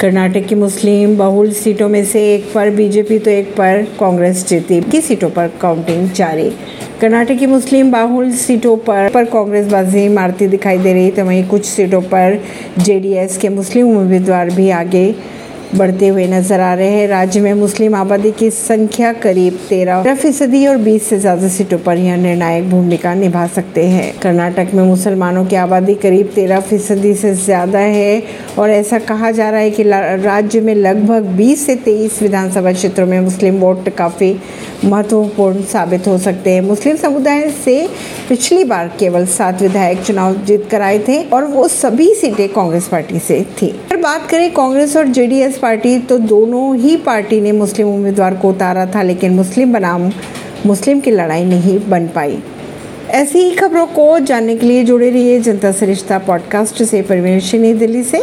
कर्नाटक की मुस्लिम बहुल सीटों में से एक पर बीजेपी तो एक पर कांग्रेस जीती। की सीटों पर काउंटिंग जारी? कर्नाटक की मुस्लिम बाहुल सीटों पर पर कांग्रेस बाजी मारती दिखाई दे रही तो वहीं कुछ सीटों पर जेडीएस के मुस्लिम उम्मीदवार भी आगे बढ़ते हुए नज़र आ रहे हैं। राज्य में मुस्लिम आबादी की संख्या करीब तेरह फ़ीसदी और 20 से ज़्यादा सीटों पर यह निर्णायक भूमिका निभा सकते हैं। कर्नाटक में मुसलमानों की आबादी करीब तेरह फ़ीसदी से ज़्यादा है और ऐसा कहा जा रहा है कि राज्य में लगभग 20 से 23 विधानसभा क्षेत्रों में मुस्लिम वोट काफ़ी महत्वपूर्ण साबित हो सकते हैं। मुस्लिम समुदाय से पिछली बार केवल सात विधायक चुनाव जीत कर आए थे और वो सभी सीटें कांग्रेस पार्टी से थी। अगर बात करें कांग्रेस और जेडीएस पार्टी तो दोनों ही पार्टी ने मुस्लिम उम्मीदवार को उतारा था, लेकिन मुस्लिम बनाम मुस्लिम की लड़ाई नहीं बन पाई। ऐसी ही खबरों को जानने के लिए जुड़े रहिए जनता सरिश्ता पॉडकास्ट से। परवीन दिल्ली से।